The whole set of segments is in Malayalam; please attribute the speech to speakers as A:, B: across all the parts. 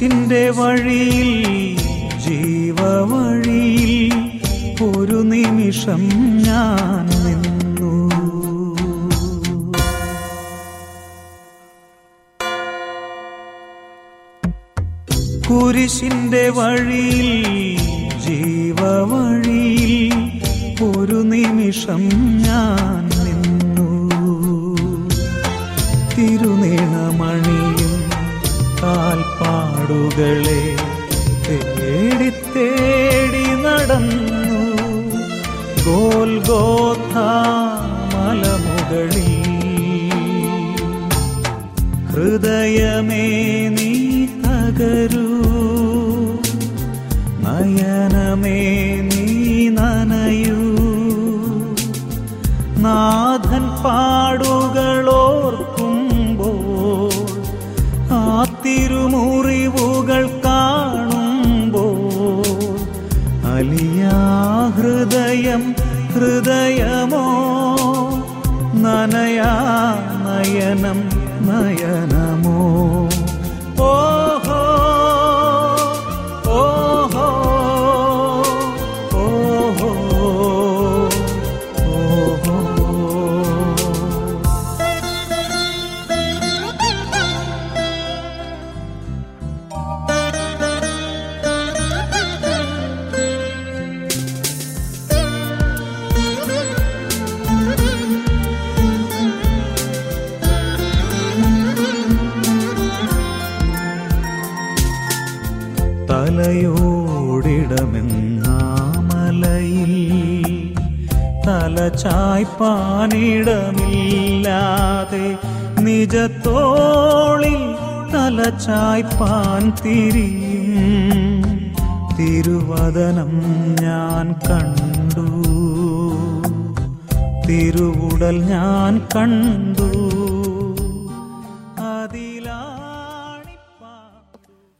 A: കുരിശിന്റെ വഴിയിൽ ജീവവഴിയിൽ ഒരു നിമിഷം ഞാൻ നിന്നു. കുരിശിന്റെ വഴിയിൽ ജീവവഴിയിൽ ഒരു നിമിഷം മലമുകളിൽ ഹൃദയമേ നീ തകരൂ. നയനമേ നീ നനയൂ. നാഥൻ പാടുകളോർക്കുമ്പോൾ ആ തിരുമുറിവുകൾ നയനം നയനമോ തല ചായ്പാനിടമില്ലാതെ നിജത്തോളിൽ തല ചായ്പാൻ തിരിയും. തിരുവദനം ഞാൻ കണ്ടു. തിരുവുടൽ ഞാൻ കണ്ടു.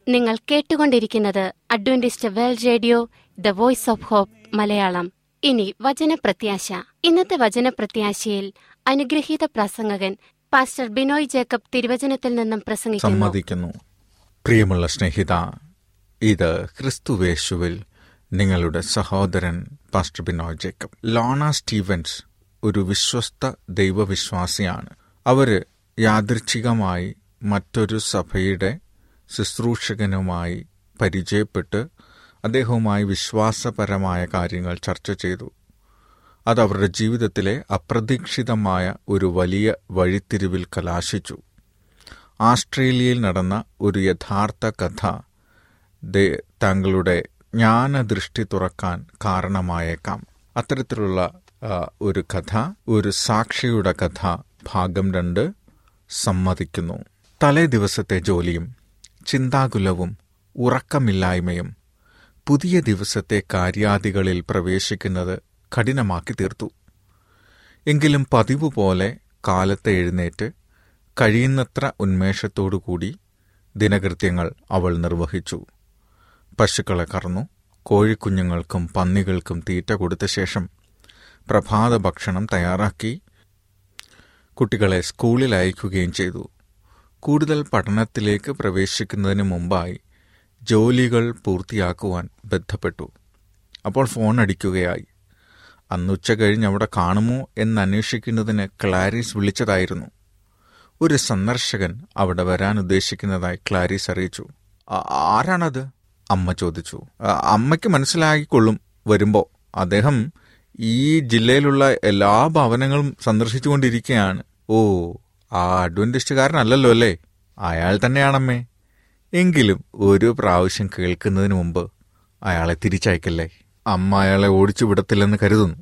B: നിങ്ങൾ കേട്ടുകൊണ്ടിരിക്കുന്നത് Adventist world radio the voice of hope Malayalam. ഇനി വചനപ്രത്യാശ. ഇന്നത്തെ വചനപ്രത്യാശയിൽ അനുഗ്രഹീത പ്രസംഗകൻ പാസ്റ്റർ ബിനോയ് ജേക്കബ് തിരുവചനത്തിൽ നിന്നും പ്രസംഗിക്കുന്നു.
C: പ്രിയമുള്ള സ്നേഹിത ഇത് ക്രിസ്തുവേശുവിൽ നിങ്ങളുടെ സഹോദരൻ pastor Binoy Jacob. Lona Stevens ഒരു വിശ്വസ്ത ദൈവവിശ്വാസിയാണ്. അവർ യാദൃച്ഛികമായി മറ്റൊരു സഭയുടെ ശുശ്രൂഷകനുമായി പരിചയപ്പെട്ട് അദ്ദേഹവുമായി വിശ്വാസപരമായ കാര്യങ്ങൾ ചർച്ച ചെയ്തു. അത് അവരുടെ ജീവിതത്തിലെ അപ്രതീക്ഷിതമായ ഒരു വലിയ വഴിത്തിരിവിൽ കലാശിച്ചു. ആസ്ട്രേലിയയിൽ നടന്ന ഒരു യഥാർത്ഥ കഥ താങ്കളുടെ ജ്ഞാനദൃഷ്ടി തുറക്കാൻ കാരണമായേക്കാം. അത്തരത്തിലുള്ള ഒരു കഥ ഒരു സാക്ഷിയുടെ കഥ ഭാഗം രണ്ട് സമ്മതിക്കുന്നു. തലേ ദിവസത്തെ ജോലിയും ചിന്താകുലവും ഉറക്കമില്ലായ്മയും പുതിയ ദിവസത്തെ കാര്യാദികളിൽ പ്രവേശിക്കുന്നത് കഠിനമാക്കി തീർത്തു. എങ്കിലും പതിവ് പോലെ കാലത്തെ എഴുന്നേറ്റ് കഴിയുന്നത്ര ഉന്മേഷത്തോടുകൂടി ദിനകൃത്യങ്ങൾ അവൾ നിർവഹിച്ചു. പശുക്കളെ കറന്നു കോഴിക്കുഞ്ഞുങ്ങൾക്കും പന്നികൾക്കും തീറ്റ കൊടുത്ത ശേഷം പ്രഭാത ഭക്ഷണം തയ്യാറാക്കി കുട്ടികളെ സ്കൂളിൽ അയക്കുകയും ചെയ്തു. കൂടുതൽ പഠനത്തിലേക്ക് പ്രവേശിക്കുന്നതിന് മുമ്പായി ജോലികൾ പൂർത്തിയാക്കുവാൻ ബന്ധപ്പെട്ടു. അപ്പോൾ ഫോൺ അടിക്കുകയായി. അന്ന് ഉച്ച കഴിഞ്ഞ് അവിടെ കാണുമോ എന്ന് അന്വേഷിക്കുന്നതിന് ക്ലാരീസ് വിളിച്ചതായിരുന്നു. ഒരു സന്ദർശകൻ അവിടെ വരാൻ ഉദ്ദേശിക്കുന്നതായി ക്ലാരീസ് അറിയിച്ചു. "ആ- ആരാണത്? അമ്മ ചോദിച്ചു. അമ്മയ്ക്ക് മനസ്സിലാക്കിക്കൊള്ളും വരുമ്പോൾ അദ്ദേഹം ഈ ജില്ലയിലുള്ള എല്ലാ ഭവനങ്ങളും സന്ദർശിച്ചുകൊണ്ടിരിക്കുകയാണ്. ഓ ആ അഡ്വന്റിസ്റ്റുകാരനല്ലല്ലോ അല്ലേ? അയാൾ തന്നെയാണമ്മേ. എങ്കിലും ഒരു പ്രാവശ്യം കേൾക്കുന്നതിന് മുമ്പ് അയാളെ തിരിച്ചയക്കല്ലേ? അമ്മ അയാളെ ഓടിച്ചു വിടത്തില്ലെന്ന് കരുതുന്നു.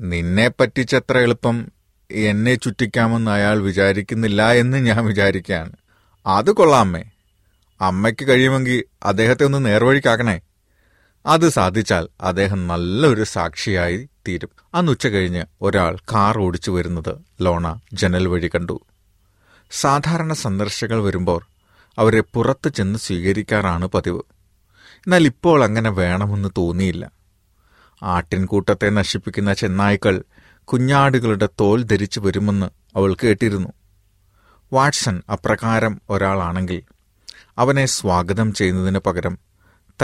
C: നിന്നെ പറ്റിച്ചത്ര എളുപ്പം എന്നെ ചുറ്റിക്കാമെന്ന് അയാൾ വിചാരിക്കുന്നില്ല എന്ന് ഞാൻ വിചാരിക്കുകയാണ്. അത് കൊള്ളാമേ അമ്മയ്ക്ക് കഴിയുമെങ്കിൽ അദ്ദേഹത്തെ ഒന്ന് നേർവഴിക്കാക്കണേ. അത് സാധിച്ചാൽ അദ്ദേഹം നല്ലൊരു സാക്ഷിയായി തീരും. അന്ന് ഉച്ച കഴിഞ്ഞ് ഒരാൾ കാർ ഓടിച്ചു വരുന്നത് ലോണ ജനൽ വഴി കണ്ടു. സാധാരണ സന്ദർശകർ വരുമ്പോൾ അവരെ പുറത്ത് ചെന്ന് സ്വീകരിക്കാറാണ് പതിവ്. എന്നാൽ ഇപ്പോൾ അങ്ങനെ വേണമെന്ന് തോന്നിയില്ല. ആട്ടിൻകൂട്ടത്തെ നശിപ്പിക്കുന്ന ചെന്നായ്ക്കൾ കുഞ്ഞാടുകളുടെ തോൽ ധരിച്ചു വരുമെന്ന് അവൾ കേട്ടിരുന്നു. വാട്സൺ അപ്രകാരം ഒരാളാണെങ്കിൽ അവനെ സ്വാഗതം ചെയ്യുന്നതിന് പകരം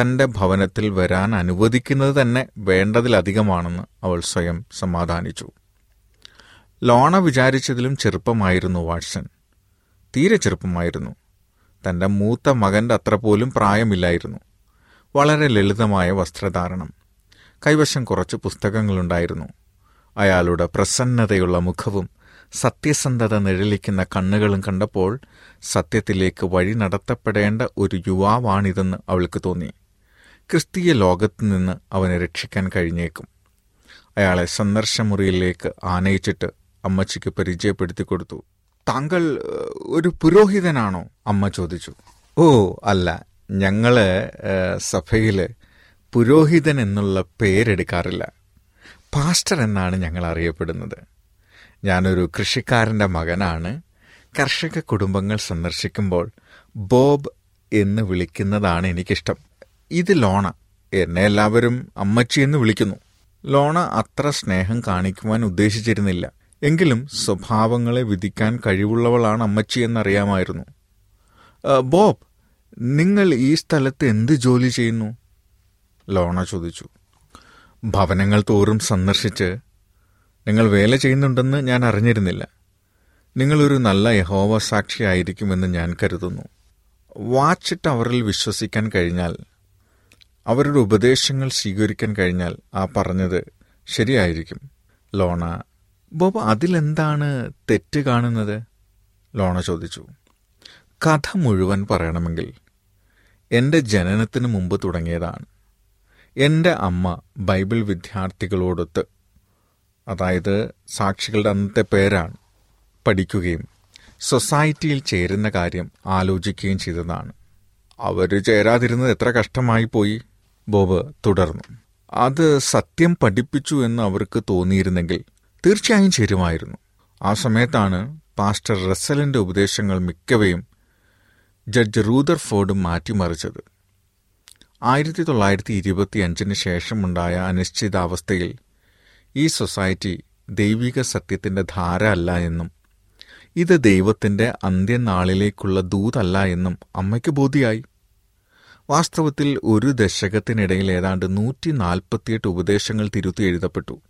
C: തന്റെ ഭവനത്തിൽ വരാൻ അനുവദിക്കുന്നത് തന്നെ വേണ്ടതിലധികമാണെന്ന് അവൾ സ്വയം സമാധാനിച്ചു. ലോണ വിചാരിച്ചതിലും ചെറുപ്പമായിരുന്നു വാട്സൺ. തീരെ ചെറുപ്പമായിരുന്നു. തന്റെ മൂത്ത മകന്റെ അത്ര പോലും പ്രായമില്ലായിരുന്നു. വളരെ ലളിതമായ വസ്ത്രധാരണം. കൈവശം കുറച്ച് പുസ്തകങ്ങളുണ്ടായിരുന്നു. അയാളുടെ പ്രസന്നതയുള്ള മുഖവും സത്യസന്ധത നിഴലിക്കുന്ന കണ്ണുകളും കണ്ടപ്പോൾ സത്യത്തിലേക്ക് വഴി നടത്തപ്പെടേണ്ട ഒരു യുവാവാണിതെന്ന് അവൾക്ക് തോന്നി. ക്രിസ്തീയ ലോകത്തു നിന്ന് അവനെ രക്ഷിക്കാൻ കഴിഞ്ഞേക്കും. അയാളെ സന്ദർശമുറിയിലേക്ക് ആനയിച്ചിട്ട് അമ്മച്ചിക്ക് പരിചയപ്പെടുത്തി കൊടുത്തു താങ്കൾ ഒരു പുരോഹിതനാണോ? അമ്മ ചോദിച്ചു. ഓ അല്ല. ഞങ്ങൾ സഭയിൽ പുരോഹിതൻ എന്നുള്ള പേരെടുക്കാറില്ല. പാസ്റ്റർ എന്നാണ് ഞങ്ങൾ അറിയപ്പെടുന്നത്. ഞാനൊരു കൃഷിക്കാരന്റെ മകനാണ്. കർഷക കുടുംബങ്ങൾ സന്ദർശിക്കുമ്പോൾ ബോബ് എന്ന് വിളിക്കുന്നതാണ് എനിക്കിഷ്ടം. ഇത് ലോണ. എന്നെ എല്ലാവരും അമ്മച്ചി എന്ന് വിളിക്കുന്നു. ലോണ അത്ര സ്നേഹം കാണിക്കുവാൻ ഉദ്ദേശിച്ചിരുന്നില്ല. എങ്കിലും സ്വഭാവങ്ങളെ വിധിക്കാൻ കഴിവുള്ളവളാണ് അമ്മച്ചി എന്നറിയാമായിരുന്നു. "ആ, ബോബ് നിങ്ങൾ ഈ സ്ഥലത്ത് എന്ത് ജോലി ചെയ്യുന്നു? ലോണ ചോദിച്ചു. ഭവനങ്ങൾ തോറും സന്ദർശിച്ച്. നിങ്ങൾ വേല ചെയ്യുന്നുണ്ടെന്ന് ഞാൻ അറിഞ്ഞിരുന്നില്ല. നിങ്ങളൊരു നല്ല യഹോവ സാക്ഷിയായിരിക്കുമെന്ന് ഞാൻ കരുതുന്നു. വാച്ച് ടവറിൽ വിശ്വസിക്കാൻ കഴിഞ്ഞാൽ അവരുടെ ഉപദേശങ്ങൾ സ്വീകരിക്കാൻ കഴിഞ്ഞാൽ ആ പറഞ്ഞത് ശരിയായിരിക്കും. ലോണ ബോബ് അതിലെന്താണ് തെറ്റ് കാണുന്നത്? ലോണ ചോദിച്ചു. കഥ മുഴുവൻ പറയണമെങ്കിൽ എന്റെ ജനനത്തിന് മുമ്പ് തുടങ്ങിയതാണ്. എന്റെ അമ്മ ബൈബിൾ വിദ്യാർത്ഥികളോടൊത്ത് അതായത് സാക്ഷികളുടെ അന്നത്തെ പേരാണ് പഠിക്കുകയും സൊസൈറ്റിയിൽ ചേരുന്ന കാര്യം ആലോചിക്കുകയും ചെയ്തതാണ്. അവർ ചേരാതിരുന്നത് എത്ര കഷ്ടമായി പോയി? ബോബ് തുടർന്നു. അത് സത്യം പഠിപ്പിച്ചു എന്ന് അവർക്ക് തോന്നിയിരുന്നെങ്കിൽ തീർച്ചയായും ചേരുമായിരുന്നു. ആ സമയത്താണ് പാസ്റ്റർ റസ്സലിന്റെ ഉപദേശങ്ങൾ മിക്കവയും ജഡ്ജ് റൂദർ ഫോർഡ് മാറ്റിമറിച്ചത്. ആയിരത്തി തൊള്ളായിരത്തി ഇരുപത്തി അഞ്ചിന് ശേഷമുണ്ടായ അനിശ്ചിതാവസ്ഥയിൽ ഈ സൊസൈറ്റി ദൈവിക സത്യത്തിന്റെ ധാര അല്ല എന്നും ഇത് ദൈവത്തിന്റെ അന്ത്യനാളിലേക്കുള്ള ദൂതല്ല എന്നും അമ്മയ്ക്ക് ബോധിയായി. വാസ്തവത്തിൽ ഒരു ദശകത്തിനിടയിൽ ഏതാണ്ട് നൂറ്റി നാൽപ്പത്തിയെട്ട് ഉപദേശങ്ങൾ തിരുത്തി എഴുതപ്പെട്ടു.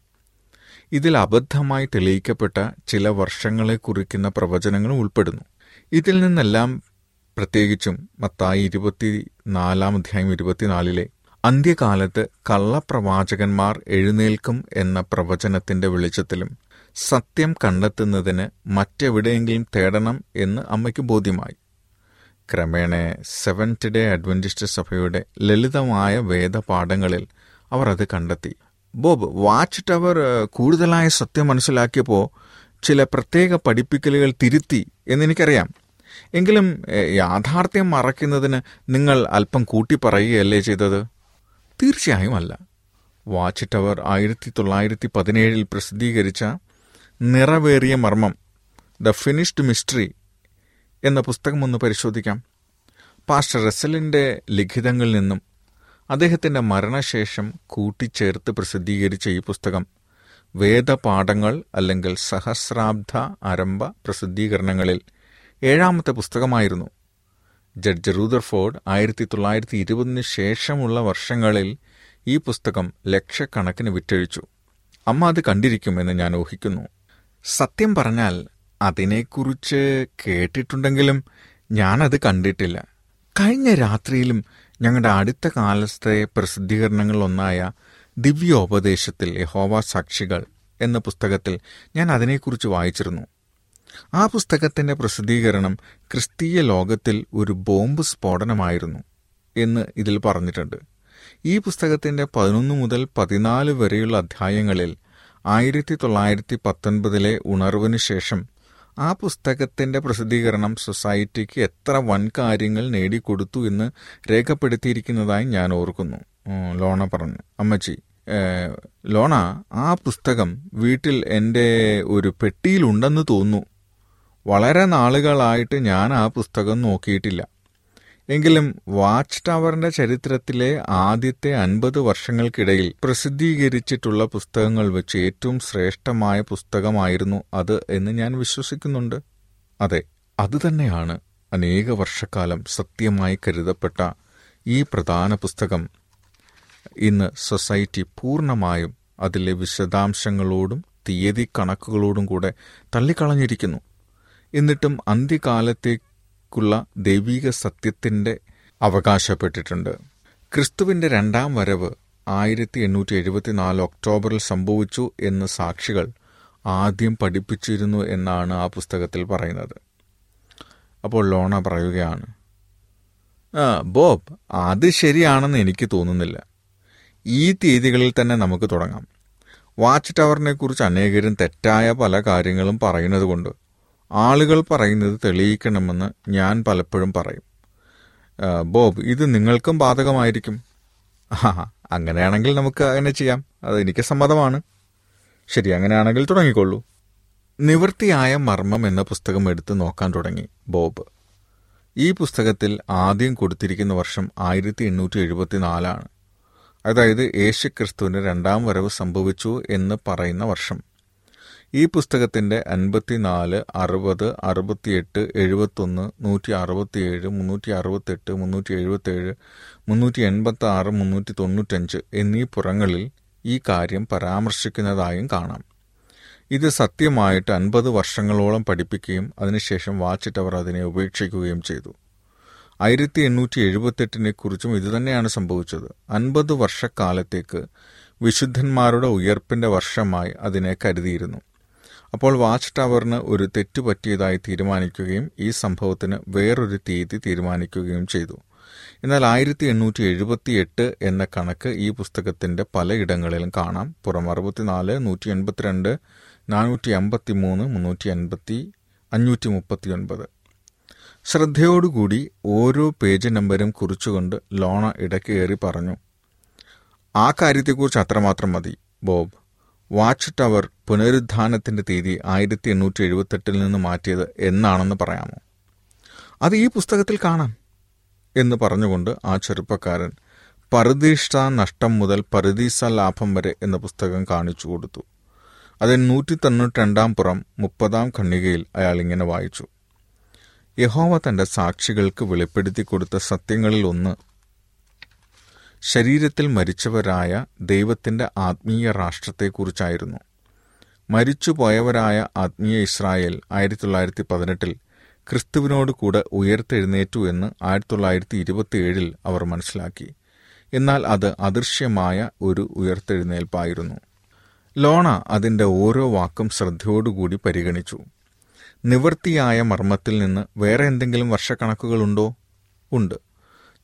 C: ഇതിൽ അബദ്ധമായി തെളിയിക്കപ്പെട്ട ചില വർഷങ്ങളെ കുറിക്കുന്ന പ്രവചനങ്ങളും ഉൾപ്പെടുന്നു. ഇതിൽ നിന്നെല്ലാം പ്രത്യേകിച്ചും മത്തായി ഇരുപത്തി നാലാം അധ്യായം ഇരുപത്തിനാലിലെ അന്ത്യകാലത്ത് കള്ളപ്രവാചകന്മാർ എഴുന്നേൽക്കും എന്ന പ്രവചനത്തിന്റെ വെളിച്ചത്തിലും സത്യം കണ്ടെത്തുന്നതിന് മറ്റെവിടെയെങ്കിലും തേടണം എന്ന് അമ്മയ്ക്ക് ബോധ്യമായി. ക്രമേണ സെവൻത് ഡേ അഡ്വന്റിസ്റ്റ് സഭയുടെ ലളിതമായ വേദപാഠങ്ങളിൽ അവർ അത് കണ്ടെത്തി. ബോബ് വാച്ച് ടവർ കൂടുതലായ സത്യം മനസ്സിലാക്കിയപ്പോൾ ചില പ്രത്യേക പഠിപ്പിക്കലുകൾ തിരുത്തി എന്നെനിക്കറിയാം. എങ്കിലും യാഥാർത്ഥ്യം മറയ്ക്കുന്നതിന് നിങ്ങൾ അല്പം കൂട്ടി പറയുകയല്ലേ ചെയ്തത്? തീർച്ചയായും അല്ല. വാച്ച് ടവർ ആയിരത്തി തൊള്ളായിരത്തി പതിനേഴിൽ പ്രസിദ്ധീകരിച്ച നിറവേറിയ മർമ്മം ദ ഫിനിഷ്ഡ് മിസ്റ്ററി എന്ന പുസ്തകം ഒന്ന് പരിശോധിക്കാം. പാസ്റ്റർ റസലിന്റെ ലിഖിതങ്ങളിൽ നിന്നും അദ്ദേഹത്തിന്റെ മരണശേഷം കൂട്ടിച്ചേർത്ത് പ്രസിദ്ധീകരിച്ച ഈ പുസ്തകം വേദപാഠങ്ങൾ അല്ലെങ്കിൽ സഹസ്രാബ്ദ ആരംഭ പ്രസിദ്ധീകരണങ്ങളിൽ ഏഴാമത്തെ പുസ്തകമായിരുന്നു. ജഡ്ജ് റൂദർഫോർഡ് ആയിരത്തി തൊള്ളായിരത്തി ഇരുപതിന് ശേഷമുള്ള വർഷങ്ങളിൽ ഈ പുസ്തകം ലക്ഷക്കണക്കിന് വിറ്റഴിച്ചു. അമ്മ അത് കണ്ടിരിക്കുമെന്ന് ഞാൻ ഊഹിക്കുന്നു. സത്യം പറഞ്ഞാൽ അതിനെക്കുറിച്ച് കേട്ടിട്ടുണ്ടെങ്കിലും ഞാനത് കണ്ടിട്ടില്ല. കഴിഞ്ഞ രാത്രിയിലും ഞങ്ങളുടെ അടുത്ത കാലത്തെ പ്രസിദ്ധീകരണങ്ങളിലൊന്നായ ദിവ്യോപദേശത്തിൽ യഹോവ സാക്ഷികൾ എന്ന പുസ്തകത്തിൽ ഞാൻ അതിനെക്കുറിച്ച് വായിച്ചിരുന്നു. ആ പുസ്തകത്തിന്റെ പ്രസിദ്ധീകരണം ക്രിസ്തീയ ലോകത്തിൽ ഒരു ബോംബ് സ്ഫോടനമായിരുന്നു എന്ന് ഇതിൽ പറഞ്ഞിട്ടുണ്ട്. ഈ പുസ്തകത്തിന്റെ പതിനൊന്ന് മുതൽ പതിനാല് വരെയുള്ള അധ്യായങ്ങളിൽ ആയിരത്തി തൊള്ളായിരത്തി പത്തൊൻപതിലെ ഉണർവിന് ശേഷം ആ പുസ്തകത്തിന്റെ പ്രസിദ്ധീകരണം സൊസൈറ്റിക്ക് എത്ര വൻ കാര്യങ്ങൾ നേടിക്കൊടുത്തു എന്ന് രേഖപ്പെടുത്തിയിരിക്കുന്നതായി ഞാൻ ഓർക്കുന്നു. ലോണ പറഞ്ഞു. അമ്മച്ചി ലോണ ആ പുസ്തകം വീട്ടിൽ എന്റെ ഒരു പെട്ടിയിലുണ്ടെന്ന് തോന്നുന്നു. വളരെ നാളുകളായിട്ട് ഞാൻ ആ പുസ്തകം നോക്കിയിട്ടില്ല. എങ്കിലും വാച്ച് ടവറിന്റെ ചരിത്രത്തിലെ ആദ്യത്തെ അൻപത് വർഷങ്ങൾക്കിടയിൽ പ്രസിദ്ധീകരിച്ചിട്ടുള്ള പുസ്തകങ്ങൾ വെച്ച് ഏറ്റവും ശ്രേഷ്ഠമായ പുസ്തകമായിരുന്നു അത് എന്ന് ഞാൻ വിശ്വസിക്കുന്നുണ്ട്. അതെ അതുതന്നെയാണ് അനേക വർഷക്കാലം സത്യമായി കരുതപ്പെട്ട ഈ പ്രധാന പുസ്തകം. ഇന്ന് സൊസൈറ്റി പൂർണമായും അതിലെ വിശദാംശങ്ങളോടും തീയതി കണക്കുകളോടും കൂടെ തള്ളിക്കളഞ്ഞിരിക്കുന്നു. എന്നിട്ടും അന്ത്യകാലത്തേക്കുള്ള ദൈവിക സത്യത്തിന്റെ അവകാശപ്പെട്ടിട്ടുണ്ട്. ക്രിസ്തുവിന്റെ രണ്ടാം വരവ് ആയിരത്തി എണ്ണൂറ്റി എഴുപത്തിനാല് ഒക്ടോബറിൽ സംഭവിച്ചു എന്ന് സാക്ഷികൾ ആദ്യം പഠിപ്പിച്ചിരുന്നു എന്നാണ് ആ പുസ്തകത്തിൽ പറയുന്നത്. അപ്പോൾ ലോണ പറയുകയാണ് ബോബ് അത് ശരിയാണെന്ന് എനിക്ക് തോന്നുന്നില്ല. ഈ തീയതികളിൽ തന്നെ നമുക്ക് തുടങ്ങാം. വാച്ച് ടവറിനെക്കുറിച്ച് അനേകരും തെറ്റായ പല കാര്യങ്ങളും പറയുന്നത് ആളുകൾ പറയുന്നത് തെളിയിക്കണമെന്ന് ഞാൻ പലപ്പോഴും പറയും. ബോബ് ഇത് നിങ്ങൾക്കും ബാധകമായിരിക്കും. ആ അങ്ങനെയാണെങ്കിൽ നമുക്ക് അങ്ങനെ ചെയ്യാം. അത് എനിക്ക് സമ്മതമാണ്. ശരി അങ്ങനെയാണെങ്കിൽ തുടങ്ങിക്കൊള്ളൂ നിവൃത്തിയായ മർമ്മം എന്ന പുസ്തകം എടുത്ത് നോക്കാൻ തുടങ്ങി ബോബ്. ഈ പുസ്തകത്തിൽ ആദ്യം കൊടുത്തിരിക്കുന്ന വർഷം ആയിരത്തി എണ്ണൂറ്റി എഴുപത്തിനാലാണ് അതായത് യേശുക്രിസ്തുവിന് രണ്ടാം വരവ് സംഭവിച്ചു എന്ന് പറയുന്ന വർഷം. ഈ പുസ്തകത്തിന്റെ അൻപത്തിനാല് അറുപത് അറുപത്തിയെട്ട് എഴുപത്തൊന്ന് നൂറ്റി അറുപത്തിയേഴ് മുന്നൂറ്റി അറുപത്തെട്ട് മുന്നൂറ്റി എഴുപത്തേഴ് മുന്നൂറ്റി എൺപത്തി ആറ് മുന്നൂറ്റി തൊണ്ണൂറ്റഞ്ച് എന്നീ പുറങ്ങളിൽ ഈ കാര്യം പരാമർശിക്കുന്നതായും കാണാം. ഇത് സത്യമായിട്ട് അൻപത് വർഷങ്ങളോളം പഠിപ്പിക്കുകയും അതിനുശേഷം വാച്ച് ടവർ അതിനെ ഉപേക്ഷിക്കുകയും ചെയ്തു. ആയിരത്തി എണ്ണൂറ്റി എഴുപത്തെട്ടിനെ കുറിച്ചും ഇതുതന്നെയാണ് സംഭവിച്ചത്. അൻപത് വർഷക്കാലത്തേക്ക് വിശുദ്ധന്മാരുടെ ഉയർപ്പിന്റെ വർഷമായി അതിനെ കരുതിയിരുന്നു. അപ്പോൾ വാച്ച് ടവറിന് ഒരു തെറ്റ് പറ്റിയതായി തീരുമാനിക്കുകയും ഈ സംഭവത്തിന് വേറൊരു തീയതി തീരുമാനിക്കുകയും ചെയ്തു. എന്നാൽ ആയിരത്തി എണ്ണൂറ്റി എഴുപത്തി എട്ട് എന്ന കണക്ക് ഈ പുസ്തകത്തിന്റെ പലയിടങ്ങളിലും കാണാം. പുറം അറുപത്തിനാല് നൂറ്റി എൺപത്തിരണ്ട് നാനൂറ്റി അമ്പത്തി മൂന്ന് മുന്നൂറ്റി അൻപത്തി അഞ്ഞൂറ്റി മുപ്പത്തി ഒൻപത് ശ്രദ്ധയോടുകൂടി ഓരോ പേജ് നമ്പരും കുറിച്ചുകൊണ്ട് ലോണ ഇടയ്ക്ക് കയറി പറഞ്ഞു ആ കാര്യത്തെക്കുറിച്ച് അത്രമാത്രം മതി ബോബ്. വാച്ച് ടവർ പുനരുദ്ധാനത്തിന്റെ തീയതി ആയിരത്തി എണ്ണൂറ്റി എഴുപത്തെട്ടിൽ നിന്ന് മാറ്റിയത് എന്നാണെന്ന് പറയാമോ? അത് ഈ പുസ്തകത്തിൽ കാണാം എന്ന് പറഞ്ഞുകൊണ്ട് ആ ചെറുപ്പക്കാരൻ പറുദീഷ നഷ്ടം മുതൽ പരദീസ ലാഭം വരെ എന്ന പുസ്തകം കാണിച്ചു കൊടുത്തു. അതിൽ നൂറ്റി തൊണ്ണൂറ്റി രണ്ടാം പുറം മുപ്പതാം ഖണ്ണികയിൽ അയാൾ ഇങ്ങനെ വായിച്ചു. യഹോവ തന്റെ സാക്ഷികൾക്ക് വെളിപ്പെടുത്തി കൊടുത്ത സത്യങ്ങളിൽ ഒന്ന് ശരീരത്തിൽ മരിച്ചവരായ ദൈവത്തിന്റെ ആത്മീയ രാഷ്ട്രത്തെക്കുറിച്ചായിരുന്നു. മരിച്ചുപോയവരായ ആത്മീയ ഇസ്രായേൽ ആയിരത്തി തൊള്ളായിരത്തി പതിനെട്ടിൽ ക്രിസ്തുവിനോട് കൂടെ ഉയർത്തെഴുന്നേറ്റു എന്ന് ആയിരത്തി തൊള്ളായിരത്തി ഇരുപത്തിയേഴിൽ അവർ മനസ്സിലാക്കി. എന്നാൽ അത് അദൃശ്യമായ ഒരു ഉയർത്തെഴുന്നേൽപ്പായിരുന്നു. ലോണ അതിന്റെ ഓരോ വാക്കും ശ്രദ്ധയോടുകൂടി പരിഗണിച്ചു. നിവൃത്തിയായ മർമ്മത്തിൽ നിന്ന് വേറെ എന്തെങ്കിലും വർഷക്കണക്കുകളുണ്ടോ? ഉണ്ട്.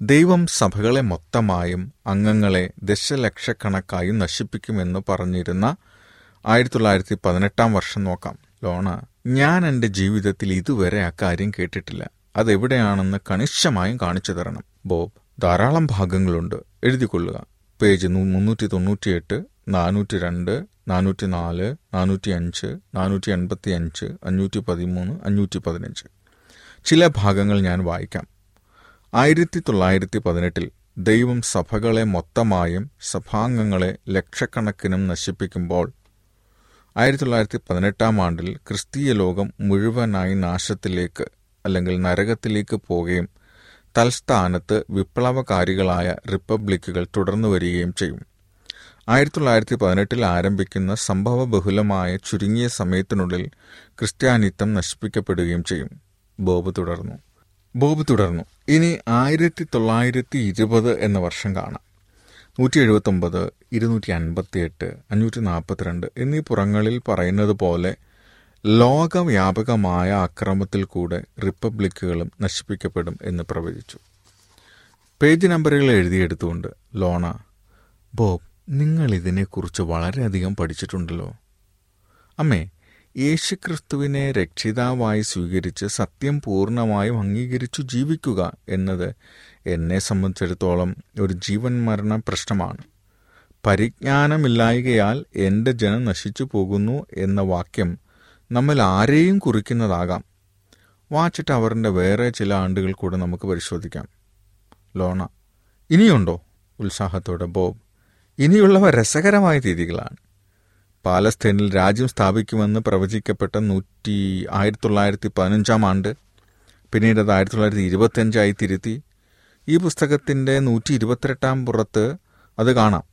C: ദൈവം സഭകളെ മൊത്തമായും അംഗങ്ങളെ ദശലക്ഷക്കണക്കായും നശിപ്പിക്കുമെന്ന് പറഞ്ഞിരുന്ന ആയിരത്തി തൊള്ളായിരത്തി പതിനെട്ടാം വർഷം നോക്കാം. ലോണ ഞാൻ എന്റെ ജീവിതത്തിൽ ഇതുവരെ ആ കാര്യം കേട്ടിട്ടില്ല. അതെവിടെയാണെന്ന് കണിശമായും കാണിച്ചു തരണം. ബോബ് ധാരാളം ഭാഗങ്ങളുണ്ട്. എഴുതിക്കൊള്ളുക. പേജ് മുന്നൂറ്റി തൊണ്ണൂറ്റിയെട്ട് നാനൂറ്റി രണ്ട് നാനൂറ്റി നാല് നാനൂറ്റി അഞ്ച് നാനൂറ്റി എൺപത്തി അഞ്ച് അഞ്ഞൂറ്റി പതിമൂന്ന് അഞ്ഞൂറ്റി പതിനഞ്ച് ചില ഭാഗങ്ങൾ ഞാൻ വായിക്കാം. ആയിരത്തി തൊള്ളായിരത്തി പതിനെട്ടിൽ ദൈവം സഭകളെ മൊത്തമായും സഭാംഗങ്ങളെ ലക്ഷക്കണക്കിനും നശിപ്പിക്കുമ്പോൾ ആയിരത്തി തൊള്ളായിരത്തി പതിനെട്ടാം ആണ്ടിൽ ക്രിസ്തീയ ലോകം മുഴുവനായി നാശത്തിലേക്ക് അല്ലെങ്കിൽ നരകത്തിലേക്ക് പോവുകയും തൽസ്ഥാനത്ത് വിപ്ലവകാരികളായ റിപ്പബ്ലിക്കുകൾ തുടർന്നു വരികയും ചെയ്യും. ആയിരത്തി തൊള്ളായിരത്തി പതിനെട്ടിൽ ആരംഭിക്കുന്ന സംഭവബഹുലമായ ചുരുങ്ങിയ സമയത്തിനുള്ളിൽ ക്രിസ്ത്യാനിത്വം നശിപ്പിക്കപ്പെടുകയും ചെയ്യും. ബോബ് തുടർന്നു. ബോബ് തുടർന്നു. ഇനി ആയിരത്തി തൊള്ളായിരത്തി ഇരുപത് എന്ന വർഷം കാണാം. നൂറ്റി എഴുപത്തൊമ്പത് ഇരുന്നൂറ്റി അൻപത്തി എട്ട് അഞ്ഞൂറ്റി നാൽപ്പത്തിരണ്ട് എന്നീ പുറങ്ങളിൽ പറയുന്നത് പോലെ ലോകവ്യാപകമായ അക്രമത്തിൽ കൂടെ റിപ്പബ്ലിക്കുകളും നശിപ്പിക്കപ്പെടും എന്ന് പ്രവചിച്ചു. പേജ് നമ്പറുകൾ എഴുതിയെടുത്തുകൊണ്ട് ലോണ ബോബ് നിങ്ങൾ ഇതിനെക്കുറിച്ച് വളരെയധികം പഠിച്ചിട്ടുണ്ടല്ലോ. അമ്മേ യേശുക്രിസ്തുവിനെ രക്ഷിതാവായി സ്വീകരിച്ച് സത്യം പൂർണമായും അംഗീകരിച്ചു ജീവിക്കുക എന്നത് എന്നെ സംബന്ധിച്ചിടത്തോളം ഒരു ജീവൻ മരണ പ്രശ്നമാണ്. പരിജ്ഞാനമില്ലായികയാൽ എന്റെ ജനം നശിച്ചു പോകുന്നു എന്ന വാക്യം നമ്മൾ ആരെയും കുറിക്കുന്നതാകാം. വാച്ചിട്ട് അവരുടെ വേറെ ചില ആണ്ടുകൾ കൂടെ നമുക്ക് പരിശോധിക്കാം. ലോണ ഇനിയുണ്ടോ? ഉത്സാഹത്തോടെ ബോബ് ഇനിയുള്ളവ രസകരമായ രീതികളാണ്. പാലസ്തീനിൽ രാജ്യം സ്ഥാപിക്കുമെന്ന് പ്രവചിക്കപ്പെട്ട നൂറ്റി ആയിരത്തി തൊള്ളായിരത്തി പതിനഞ്ചാം ആണ്ട് പിന്നീട് അത് ആയിരത്തി തൊള്ളായിരത്തി ഇരുപത്തഞ്ചായി തിരുത്തി. ഈ പുസ്തകത്തിന്റെ നൂറ്റി ഇരുപത്തിരട്ടാം പുറത്ത് അത് കാണാം.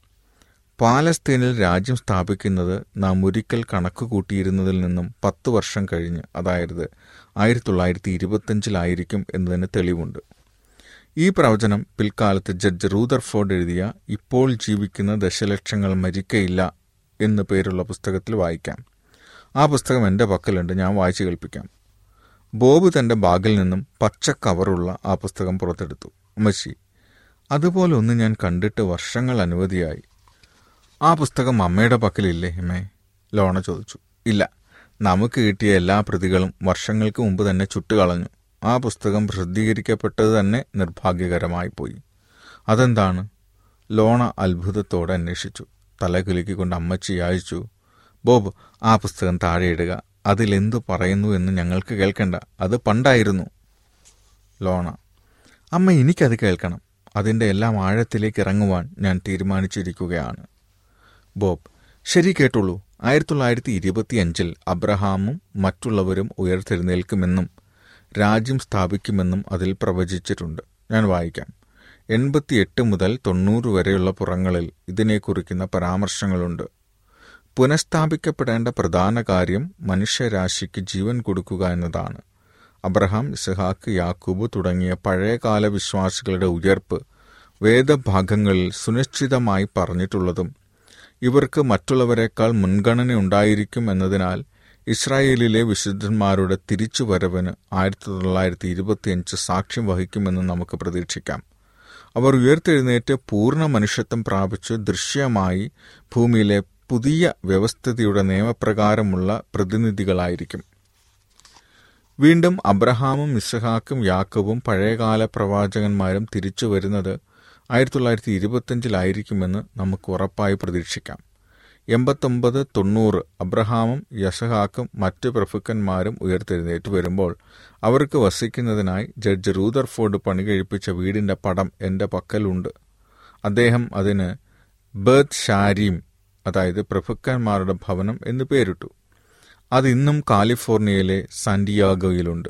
C: പാലസ്തീനിൽ രാജ്യം സ്ഥാപിക്കുന്നത് നാം ഒരിക്കൽ കണക്ക് കൂട്ടിയിരുന്നതിൽ നിന്നും പത്ത് വർഷം കഴിഞ്ഞ് അതായത് ആയിരത്തി തൊള്ളായിരത്തി ഇരുപത്തഞ്ചിലായിരിക്കും എന്നതിന് തെളിവുണ്ട്. ഈ പ്രവചനം പിൽക്കാലത്ത് ജഡ്ജ് റൂദർഫോർഡ് എഴുതിയ ഇപ്പോൾ ജീവിക്കുന്ന ദശലക്ഷങ്ങൾ മരിക്കയില്ല എന്നു പേരുള്ള പുസ്തകത്തിൽ വായിക്കാം. ആ പുസ്തകം എന്റെ പക്കലുണ്ട് ഞാൻ വായിച്ചു കേൾപ്പിക്കാം. ബോബ് തന്റെ ബാഗിൽ നിന്നും പച്ച കവറുള്ള ആ പുസ്തകം പുറത്തെടുത്തു. അമ്മച്ചി അതുപോലെ ഒന്ന് ഞാൻ കണ്ടിട്ട് വർഷങ്ങൾ അനുവദിയായി. ആ പുസ്തകം അമ്മയുടെ പക്കലില്ലേ അമ്മേ ലോണ ചോദിച്ചു. ഇല്ല നമുക്ക് കിട്ടിയ എല്ലാ പ്രതികളും വർഷങ്ങൾക്ക് മുമ്പ് തന്നെ ചുട്ടുകളഞ്ഞു ആ പുസ്തകം പ്രസിദ്ധീകരിക്കപ്പെട്ടത് തന്നെ നിർഭാഗ്യകരമായി പോയി. അതെന്താണ്? ലോണ അത്ഭുതത്തോടെ അന്വേഷിച്ചു. തലകുലുക്കിക്കൊണ്ട് അമ്മച്ചി അയച്ചു ബോബ് ആ പുസ്തകം താഴെയിടുക അതിലെന്തു പറയുന്നു എന്ന് ഞങ്ങൾക്ക് കേൾക്കണ്ട. അത് പണ്ടായിരുന്നു. ലോണ അമ്മ എനിക്കത് കേൾക്കണം. അതിന്റെ എല്ലാം ആഴത്തിലേക്ക് ഇറങ്ങുവാൻ ഞാൻ തീരുമാനിച്ചിരിക്കുകയാണ്. ബോബ് ശരി കേട്ടുള്ളൂ. ആയിരത്തി തൊള്ളായിരത്തി ഇരുപത്തിയഞ്ചിൽ അബ്രഹാമും മറ്റുള്ളവരും ഉയർത്തെഴുന്നേൽക്കുമെന്നും രാജ്യം സ്ഥാപിക്കുമെന്നും അതിൽ പ്രവചിച്ചിട്ടുണ്ട്. ഞാൻ വായിക്കാം. എൺപത്തിയെട്ട് മുതൽ തൊണ്ണൂറ് വരെയുള്ള പുറങ്ങളിൽ ഇതിനെ കുറിക്കുന്ന പരാമർശങ്ങളുണ്ട്. പുനഃസ്ഥാപിക്കപ്പെടേണ്ട പ്രധാന കാര്യം മനുഷ്യരാശിക്ക് ജീവൻ കൊടുക്കുക എന്നതാണ്. അബ്രഹാം ഇസഹാക്ക് യാക്കൂബ് തുടങ്ങിയ പഴയകാല വിശ്വാസികളുടെ ഉയർപ്പ് വേദഭാഗങ്ങളിൽ സുനിശ്ചിതമായി പറഞ്ഞിട്ടുള്ളതും ഇവർക്ക് മറ്റുള്ളവരെക്കാൾ മുൻഗണന ഉണ്ടായിരിക്കും എന്നതിനാൽ ഇസ്രായേലിലെ വിശുദ്ധന്മാരുടെ തിരിച്ചുവരവിന് ആയിരത്തി തൊള്ളായിരത്തി ഇരുപത്തിയഞ്ച് സാക്ഷ്യം വഹിക്കുമെന്ന് നമുക്ക് പ്രതീക്ഷിക്കാം. അവർ ഉയർത്തെഴുന്നേറ്റ് പൂർണ മനുഷ്യത്വം പ്രാപിച്ചു ദൃശ്യമായി ഭൂമിയിലെ പുതിയ വ്യവസ്ഥിതിയുടെ നിയമപ്രകാരമുള്ള പ്രതിനിധികളായിരിക്കും. വീണ്ടും അബ്രഹാമും ഇസഹാക്കും യാക്കോബും പഴയകാല പ്രവാചകന്മാരും തിരിച്ചു വരുന്നത് ആയിരത്തി തൊള്ളായിരത്തി ഇരുപത്തഞ്ചിലായിരിക്കുമെന്ന് നമുക്ക് ഉറപ്പായി പ്രതീക്ഷിക്കാം. എൺപത്തൊമ്പത് തൊണ്ണൂറ് അബ്രഹാമും യഷഹാക്കും മറ്റ് പ്രഭുക്കന്മാരും ഉയർത്തെഴുന്നേറ്റ് വരുമ്പോൾ അവർക്ക് വസിക്കുന്നതിനായി ജഡ്ജ് റൂദർഫോർഡ് പണി കഴിപ്പിച്ച വീടിന്റെ പടം എന്റെ പക്കലുണ്ട്. അദ്ദേഹം അതിന് ബേത്ത് ഷാരീം അതായത് പ്രഭുക്കന്മാരുടെ ഭവനം എന്ന് പേരിട്ടു. അതിന്നും കാലിഫോർണിയയിലെ സാന്റിയാഗോയിലുണ്ട്.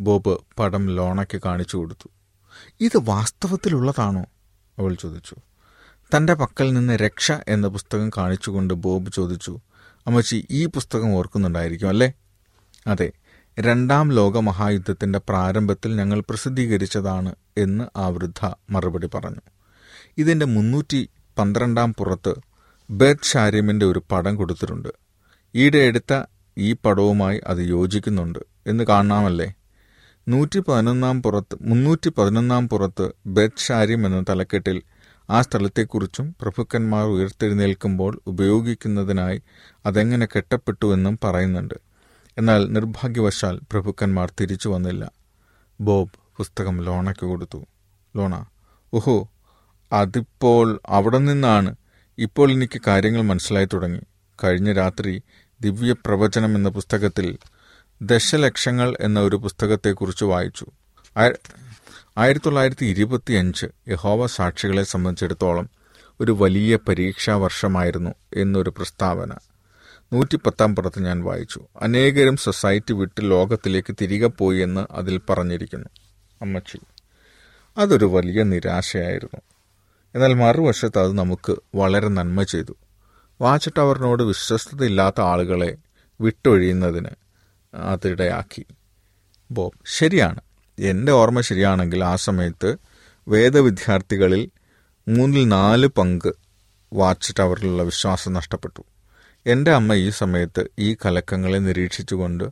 C: ബോബ് പടം ലോണയ്ക്ക് കാണിച്ചു കൊടുത്തു. ഇത് വാസ്തവത്തിലുള്ളതാണോ? അവൾ ചോദിച്ചു. തന്റെ പക്കൽ നിന്ന് രക്ഷ എന്ന പുസ്തകം കാണിച്ചുകൊണ്ട് ബോബ് ചോദിച്ചു അമ്മച്ചി ഈ പുസ്തകം ഓർക്കുന്നുണ്ടായിരിക്കും അല്ലേ? അതെ രണ്ടാം ലോക മഹായുദ്ധത്തിന്റെ പ്രാരംഭത്തിൽ ഞങ്ങൾ പ്രസിദ്ധീകരിച്ചതാണ് എന്ന് ആ വൃദ്ധ മറുപടി പറഞ്ഞു. ഇതിന്റെ മുന്നൂറ്റി പന്ത്രണ്ടാം പുറത്ത് ബേത്ത് ഷാരിമിന്റെ ഒരു പടം കൊടുത്തിട്ടുണ്ട്. ഈയിടെ എടുത്ത ഈ പടവുമായി അത് യോജിക്കുന്നുണ്ട് എന്ന് കാണാമല്ലേ? നൂറ്റി പതിനൊന്നാം പുറത്ത് മുന്നൂറ്റി പതിനൊന്നാം പുറത്ത് ബെത് ഷാരിം എന്ന തലക്കെട്ടിൽ ആ സ്ഥലത്തെക്കുറിച്ചും പ്രഭുക്കന്മാർ ഉയർത്തെഴുന്നേൽക്കുമ്പോൾ ഉപയോഗിക്കുന്നതിനായി അതെങ്ങനെ കെട്ടപ്പെട്ടുവെന്നും പറയുന്നുണ്ട്. എന്നാൽ നിർഭാഗ്യവശാൽ പ്രഭുക്കന്മാർ തിരിച്ചു വന്നില്ല. ബോബ് പുസ്തകം ലോണയ്ക്ക് കൊടുത്തു. ലോണ ഓഹോ അതിപ്പോൾ അവിടെ നിന്നാണ് ഇപ്പോൾ എനിക്ക് കാര്യങ്ങൾ മനസ്സിലായി തുടങ്ങി. കഴിഞ്ഞ രാത്രി ദിവ്യപ്രവചനം എന്ന പുസ്തകത്തിൽ ദശലക്ഷങ്ങൾ എന്ന ഒരു പുസ്തകത്തെക്കുറിച്ച് വായിച്ചു. ആയിരത്തി തൊള്ളായിരത്തി ഇരുപത്തിയഞ്ച് യഹോവ സാക്ഷികളെ സംബന്ധിച്ചിടത്തോളം ഒരു വലിയ പരീക്ഷാ വർഷമായിരുന്നു എന്നൊരു പ്രസ്താവന. നൂറ്റിപ്പത്താം പുറത്ത് ഞാൻ വായിച്ചു. അനേകരും സൊസൈറ്റി വിട്ട് ലോകത്തിലേക്ക് തിരികെ പോയി എന്ന് അതിൽ പറഞ്ഞിരിക്കുന്നു. അമ്മച്ചി അതൊരു വലിയ നിരാശയായിരുന്നു. എന്നാൽ മറുവശത്ത് അത് നമുക്ക് വളരെ നന്മ ചെയ്തു. വാച്ച് ടവറിനോട് വിശ്വസ്തതയില്ലാത്ത ആളുകളെ വിട്ടൊഴിയുന്നതിന് അതിടയാക്കി. ബോബ് ശരിയാണ്. എന്റെ ഓർമ്മ ശരിയാണെങ്കിൽ ആ സമയത്ത് വേദവിദ്യാർത്ഥികളിൽ മൂന്നിൽ നാല് പങ്ക് വാച്ച് ടവറിലുള്ള വിശ്വാസം നഷ്ടപ്പെട്ടു. എന്റെ അമ്മ ഈ സമയത്ത് ഈ കലക്കങ്ങളെ നിരീക്ഷിച്ചുകൊണ്ട്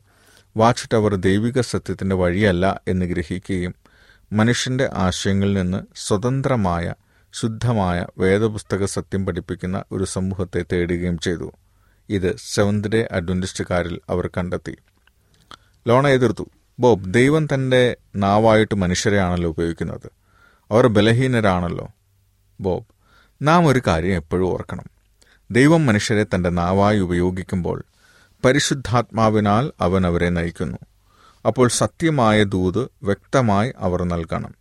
C: വാച്ച് ടവർ ദൈവിക സത്യത്തിന്റെ വഴിയല്ല എന്ന് ഗ്രഹിക്കുകയും മനുഷ്യന്റെ ആശയങ്ങളിൽ നിന്ന് സ്വതന്ത്രമായ ശുദ്ധമായ വേദപുസ്തക സത്യം പഠിപ്പിക്കുന്ന ഒരു സമൂഹത്തെ തേടുകയും ചെയ്തു. ഇത് സെവന്ത് ഡേ അഡ്വന്റിസ്റ്റുകാരിൽ അവർ കണ്ടെത്തി. ലോണ എതിർത്തു. ബോബ് ദൈവം തന്റെ നാവായിട്ട് മനുഷ്യരെയാണല്ലോ ഉപയോഗിക്കുന്നത്. അവർ ബലഹീനരാണല്ലോ. ബോബ് നാം ഒരു കാര്യം എപ്പോഴും ഓർക്കണം. ദൈവം മനുഷ്യരെ തന്റെ നാവായി ഉപയോഗിക്കുമ്പോൾ പരിശുദ്ധാത്മാവിനാൽ അവൻ അവരെ നയിക്കുന്നു. അപ്പോൾ സത്യമായ ദൂത് വ്യക്തമായി അവർ നൽകണം.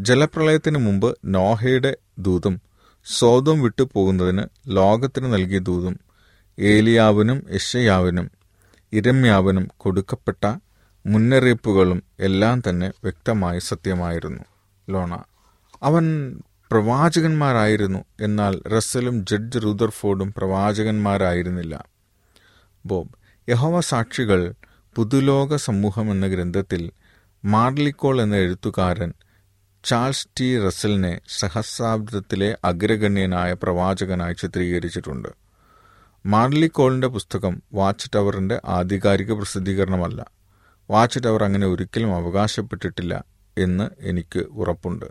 C: ജലപ്രളയത്തിന് മുമ്പ് നോഹയുടെ ദൂതും സ്വതം വിട്ടു പോകുന്നതിന് ലോകത്തിന് നൽകിയ ദൂതും ഏലിയാവിനും യശയാവിനും ഇരമ്യാവിനും കൊടുക്കപ്പെട്ട മുന്നറിയിപ്പുകളും എല്ലാം തന്നെ വ്യക്തമായി സത്യമായിരുന്നു. ലോണ അവൻ പ്രവാചകന്മാരായിരുന്നു. എന്നാൽ റസ്സലും ജഡ്ജ് റൂദർഫോർഡും പ്രവാചകന്മാരായിരുന്നില്ല. ബോബ് യഹോവ സാക്ഷികൾ പുതുലോക സമൂഹം എന്ന ഗ്രന്ഥത്തിൽ മാർലിക്കോൾ എന്ന എഴുത്തുകാരൻ ചാൾസ് ടി റസലിനെ സഹസ്രാബ്ദത്തിലെ അഗ്രഗണ്യനായ പ്രവാചകനായി ചിത്രീകരിച്ചിട്ടുണ്ട്. മാർലിക്കോളിന്റെ പുസ്തകം വാച്ച് ടവറിന്റെ ആധികാരിക പ്രസിദ്ധീകരണമല്ല. വാച്ച് ടവർ അങ്ങനെ ഒരിക്കലും അവകാശപ്പെട്ടിട്ടില്ല എന്ന് എനിക്ക് ഉറപ്പുണ്ട്.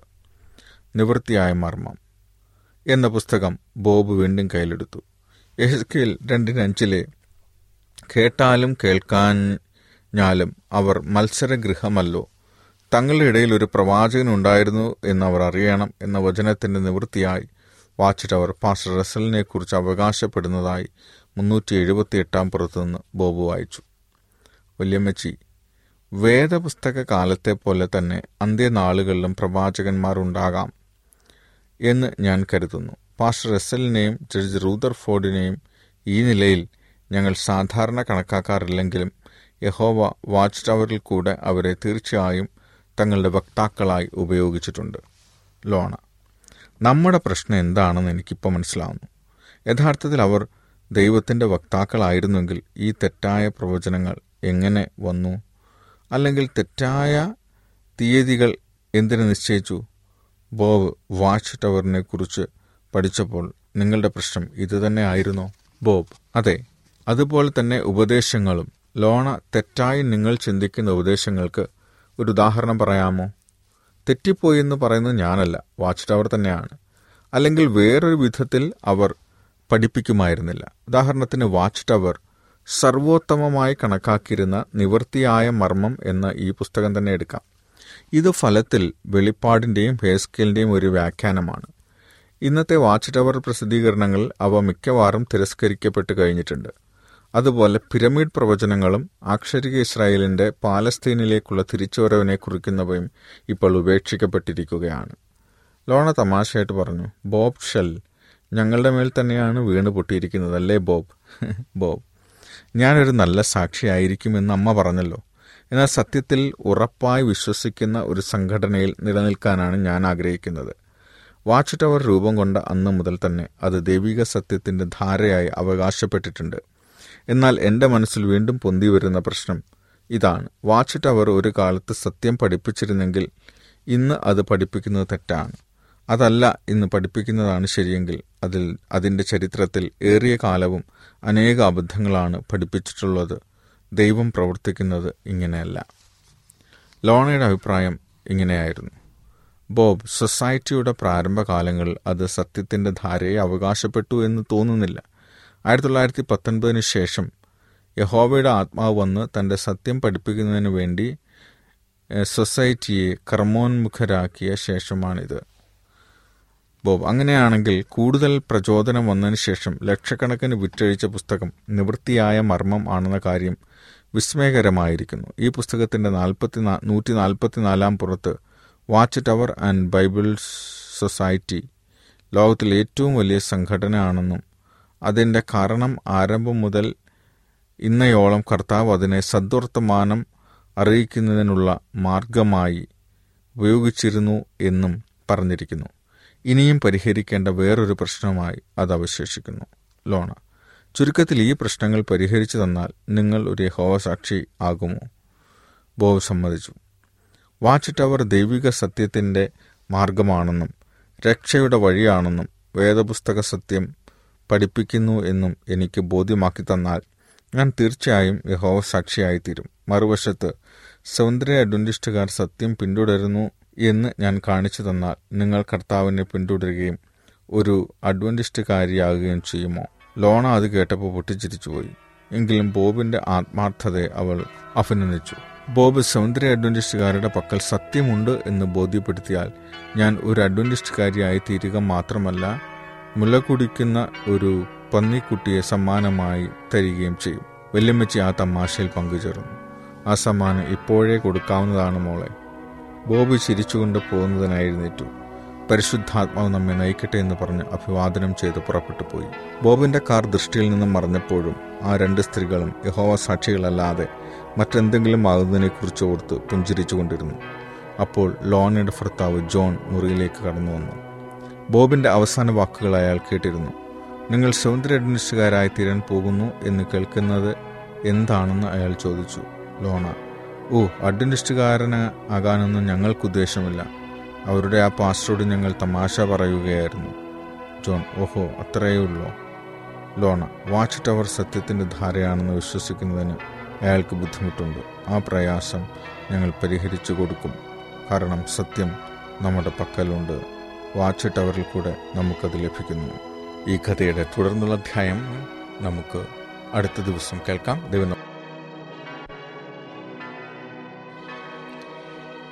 C: നിവൃത്തിയായ മർമ്മം. എന്ന പുസ്തകം ബോബ് വീണ്ടും കയ്യിലെടുത്തു. എഹ്സ്കേൽ രണ്ടിനഞ്ചിലെ കേട്ടാലും കേൾക്കാഞ്ഞാലും അവർ മത്സരഗൃഹമല്ലോ. തങ്ങളുടെ ഇടയിൽ ഒരു പ്രവാചകൻ ഉണ്ടായിരുന്നു എന്ന് അവർ അറിയണം എന്ന വചനത്തിന്റെ നിവൃത്തിയായി വാച്ച് ടവർ പാസ്റ്റർ റസലിനെ കുറിച്ച് അവകാശപ്പെടുന്നതായി മുന്നൂറ്റി എഴുപത്തി എട്ടാം പുറത്തുനിന്ന് ബോബ് വായിച്ചു. വല്യമ്മച്ചി വേദപുസ്തക കാലത്തെ പോലെ തന്നെ അന്ത്യനാളുകളിലും പ്രവാചകന്മാർ ഉണ്ടാകാം എന്ന് ഞാൻ കരുതുന്നു. പാസ്റ്റർ റസലിനെയും ജഡ്ജ് റൂദർഫോർഡിനെയും ഈ നിലയിൽ ഞങ്ങൾ സാധാരണ കണക്കാക്കാറില്ലെങ്കിലും യഹോവ വാച്ച് ടവറിൽ കൂടെ അവരെ തീർച്ചയായും തങ്ങളുടെ വക്താക്കളായി ഉപയോഗിച്ചിട്ടുണ്ട്. ലോണ. നമ്മുടെ പ്രശ്നം എന്താണെന്ന് എനിക്കിപ്പോൾ മനസ്സിലാവുന്നു. യഥാർത്ഥത്തിൽ അവർ ദൈവത്തിന്റെ വക്താക്കളായിരുന്നെങ്കിൽ ഈ തെറ്റായ പ്രവചനങ്ങൾ എങ്ങനെ വന്നു? അല്ലെങ്കിൽ തെറ്റായ തീയതികൾ എന്തിനു നിശ്ചയിച്ചു? ബോബ് വാച്ച് ടവറിനെ കുറിച്ച് പഠിച്ചപ്പോൾ നിങ്ങളുടെ പ്രശ്നം ഇതുതന്നെ ആയിരുന്നോ? ബോബ് അതെ. അതുപോലെ തന്നെ ഉപദേശങ്ങളും. ലോണ തെറ്റായി നിങ്ങൾ ചിന്തിക്കുന്ന ഉപദേശങ്ങൾക്ക് ഒരു ഉദാഹരണം പറയാമോ? തെറ്റിപ്പോയി എന്ന് പറയുന്നത് ഞാനല്ല. വാച്ച് ടവർ തന്നെയാണ്. അല്ലെങ്കിൽ വേറൊരു വിധത്തിൽ അവർ പഠിപ്പിക്കുമായിരുന്നില്ല. ഉദാഹരണത്തിന് വാച്ച് ടവർ സർവോത്തമമായി കണക്കാക്കിയിരുന്ന നിവൃത്തിയായ മർമ്മം എന്ന ഈ പുസ്തകം തന്നെ എടുക്കാം. ഇത് ഫലത്തിൽ വെളിപ്പാടിന്റെയും ഹേസ്കേലിന്റെയും ഒരു വ്യാഖ്യാനമാണ്. ഇന്നത്തെ വാച്ച് ടവർ പ്രസിദ്ധീകരണങ്ങളിൽ അവ മിക്കവാറും തിരസ്കരിക്കപ്പെട്ട് കഴിഞ്ഞിട്ടുണ്ട്. അതുപോലെ പിരമിഡ് പ്രവചനങ്ങളും ആക്ഷരിക ഇസ്രായേലിന്റെ പാലസ്തീനിലേക്കുള്ള തിരിച്ചുവരവിനെ കുറിക്കുന്നവയും ഇപ്പോൾ ഉപേക്ഷിക്കപ്പെട്ടിരിക്കുകയാണ്. ലോണ തമാശയായിട്ട് പറഞ്ഞു ബോബ് ഷെൽ ഞങ്ങളുടെ മേൽ തന്നെയാണ് വീണ് പൊട്ടിയിരിക്കുന്നത്. അല്ലേ ബോബ്? ബോബ്. ഞാനൊരു നല്ല സാക്ഷിയായിരിക്കുമെന്ന് അമ്മ പറഞ്ഞല്ലോ. എന്നാൽ സത്യത്തിൽ ഉറപ്പായി വിശ്വസിക്കുന്ന ഒരു സംഘടനയിൽ നിലനിൽക്കാനാണ് ഞാൻ ആഗ്രഹിക്കുന്നത്. വാച്ച് ടവർ രൂപം കൊണ്ട അന്ന് മുതൽ തന്നെ അത് ദൈവിക സത്യത്തിന്റെ ധാരയായി അവകാശപ്പെട്ടിട്ടുണ്ട്. എന്നാൽ എന്റെ മനസ്സിൽ വീണ്ടും പൊന്തി വരുന്ന പ്രശ്നം ഇതാണ്. വാച്ച് ടവർ ഒരു കാലത്ത് സത്യം പഠിപ്പിച്ചിരുന്നെങ്കിൽ ഇന്ന് അത് പഠിപ്പിക്കുന്നത് തെറ്റാണ്. അതല്ല ഇന്ന് പഠിപ്പിക്കുന്നതാണ് ശരിയെങ്കിൽ അതിൽ അതിന്റെ ചരിത്രത്തിൽ ഏറിയ കാലവും അനേക അബദ്ധങ്ങളാണ് പഠിപ്പിച്ചിട്ടുള്ളത്. ദൈവം പ്രവർത്തിക്കുന്നത് ഇങ്ങനെയല്ല. ലോണയുടെ അഭിപ്രായം ഇങ്ങനെയായിരുന്നു. ബോബ് സൊസൈറ്റിയുടെ പ്രാരംഭകാലങ്ങളിൽ അത് സത്യത്തിന്റെ ധാരയെ അവകാശപ്പെട്ടു എന്ന് തോന്നുന്നില്ല. ആയിരത്തി തൊള്ളായിരത്തി പത്തൊൻപതിന് ശേഷം യഹോവയുടെ ആത്മാവ് വന്ന് തന്റെ സത്യം പഠിപ്പിക്കുന്നതിന് വേണ്ടി സൊസൈറ്റിയെ കർമ്മോന്മുഖരാക്കിയ ശേഷമാണിത്. ബോബ് അങ്ങനെയാണെങ്കിൽ കൂടുതൽ പ്രചോദനം വന്നതിന് ശേഷം ലക്ഷക്കണക്കിന് വിറ്റഴിച്ച പുസ്തകം നിവൃത്തിയായ മർമ്മം ആണെന്ന കാര്യം വിസ്മയകരമായിരിക്കുന്നു. ഈ പുസ്തകത്തിന്റെ നാൽപ്പത്തി നൂറ്റി നാൽപ്പത്തിനാലാം പുറത്ത് watch tower and Bible society ലോകത്തിലെ ഏറ്റവും വലിയ സംഘടനയാണെന്നും അതിന്റെ കാരണം ആരംഭം മുതൽ ഇന്നയോളം കർത്താവ് അതിനെ സദ്വർത്തമാനം അറിയിക്കുന്നതിനുള്ള മാർഗമായി ഉപയോഗിച്ചിരുന്നു എന്നും പറഞ്ഞിരിക്കുന്നു. ഇനിയും പരിഹരിക്കേണ്ട വേറൊരു പ്രശ്നമായി അത് അവശേഷിക്കുന്നു. ലോണ ചുരുക്കത്തിൽ ഈ പ്രശ്നങ്ങൾ പരിഹരിച്ചു തന്നാൽ നിങ്ങൾ ഒരു യഹോവ സാക്ഷി ആകുമോ? ബോബ് സമ്മതിച്ചു. വാച്ച് ടവർ ദൈവിക സത്യത്തിന്റെ മാർഗമാണെന്നും രക്ഷയുടെ വഴിയാണെന്നും വേദപുസ്തക സത്യം പഠിപ്പിക്കുന്നു എന്നും എനിക്ക് ബോധ്യമാക്കി തന്നാൽ ഞാൻ തീർച്ചയായും യഹോവ സാക്ഷിയായിത്തീരും. മറുവശത്ത് സൗന്ദര്യ അഡ്വന്റിസ്റ്റുകാർ സത്യം പിന്തുടരുന്നു എന്ന് ഞാൻ കാണിച്ചു തന്നാൽ നിങ്ങൾ കർത്താവിനെ പിന്തുടരുകയും ഒരു അഡ്വന്റിസ്റ്റുകാരിയാകുകയും ചെയ്യുമോ? ലോണ അത് കേട്ടപ്പോൾ പൊട്ടിച്ചിരിച്ചുപോയി. എങ്കിലും ബോബിന്റെ ആത്മാർത്ഥതയെ അവൾ അഭിനന്ദിച്ചു. ബോബ് സൗന്ദര്യ അഡ്വന്റിസ്റ്റുകാരുടെ പക്കൽ സത്യമുണ്ട് എന്ന് ബോധ്യപ്പെടുത്തിയാൽ ഞാൻ ഒരു അഡ്വന്റിസ്റ്റുകാരിയായി തീരുക മാത്രമല്ല മുല കുടിക്കുന്ന ഒരു പന്നിക്കുട്ടിയെ സമ്മാനമായി തരികയും ചെയ്യും. വല്യമ്മച്ചി ആ തമാശയിൽ പങ്കുചേർന്നു. ആ സമ്മാനം ഇപ്പോഴേ കൊടുക്കാവുന്നതാണ് മോളെ. ബോബ് ചിരിച്ചുകൊണ്ട് പോകുന്നതിനായി എഴുന്നേറ്റു പരിശുദ്ധാത്മാവ് നമ്മെ നയിക്കട്ടെ എന്ന് പറഞ്ഞ് അഭിവാദനം ചെയ്ത് പുറപ്പെട്ടു പോയി. ബോബിന്റെ കാർ ദൃഷ്ടിയിൽ നിന്നും മറഞ്ഞപ്പോഴും ആ രണ്ട് സ്ത്രീകളും യഹോവ സാക്ഷികളല്ലാതെ മറ്റെന്തെങ്കിലും ആകുന്നതിനെക്കുറിച്ച് ഓർത്ത് പുഞ്ചിരിച്ചുകൊണ്ടിരുന്നു. അപ്പോൾ ലോണയുടെ ഭർത്താവ് ജോൺ മുറിയിലേക്ക് കടന്നു വന്നു. ബോബിന്റെ അവസാന വാക്കുകൾ അയാൾ കേട്ടിരുന്നു. നിങ്ങൾ സൗന്ദര്യ അഡ്മിനിസ്റ്റുകാരായി തീരാൻ പോകുന്നു എന്ന് കേൾക്കുന്നത് എന്താണെന്ന് അയാൾ ചോദിച്ചു. ലോണ ഓ അഡ്വന്റിസ്റ്റുകാരന് ആകാനൊന്നും ഞങ്ങൾക്ക് ഉദ്ദേശമില്ല. അവരുടെ ആ പാസ്റ്ററോട് ഞങ്ങൾ തമാശ പറയുകയായിരുന്നു. ജോൺ ഓഹോ അത്രയേ ഉള്ളൂ. ലോണ വാച്ച് ടവർ സത്യത്തിന്റെ ധാരയാണെന്ന് വിശ്വസിക്കുന്നതിന് അയാൾക്ക് ബുദ്ധിമുട്ടുണ്ട്. ആ പ്രയാസം ഞങ്ങൾ പരിഹരിച്ചു കൊടുക്കും. കാരണം സത്യം നമ്മുടെ പക്കലുണ്ട്. വാച്ച് ടവറിൽ കൂടെ നമുക്കത് ലഭിക്കുന്നു. ഈ കഥയുടെ തുടർന്നുള്ള അധ്യായം നമുക്ക് അടുത്ത ദിവസം കേൾക്കാം. ദൈവം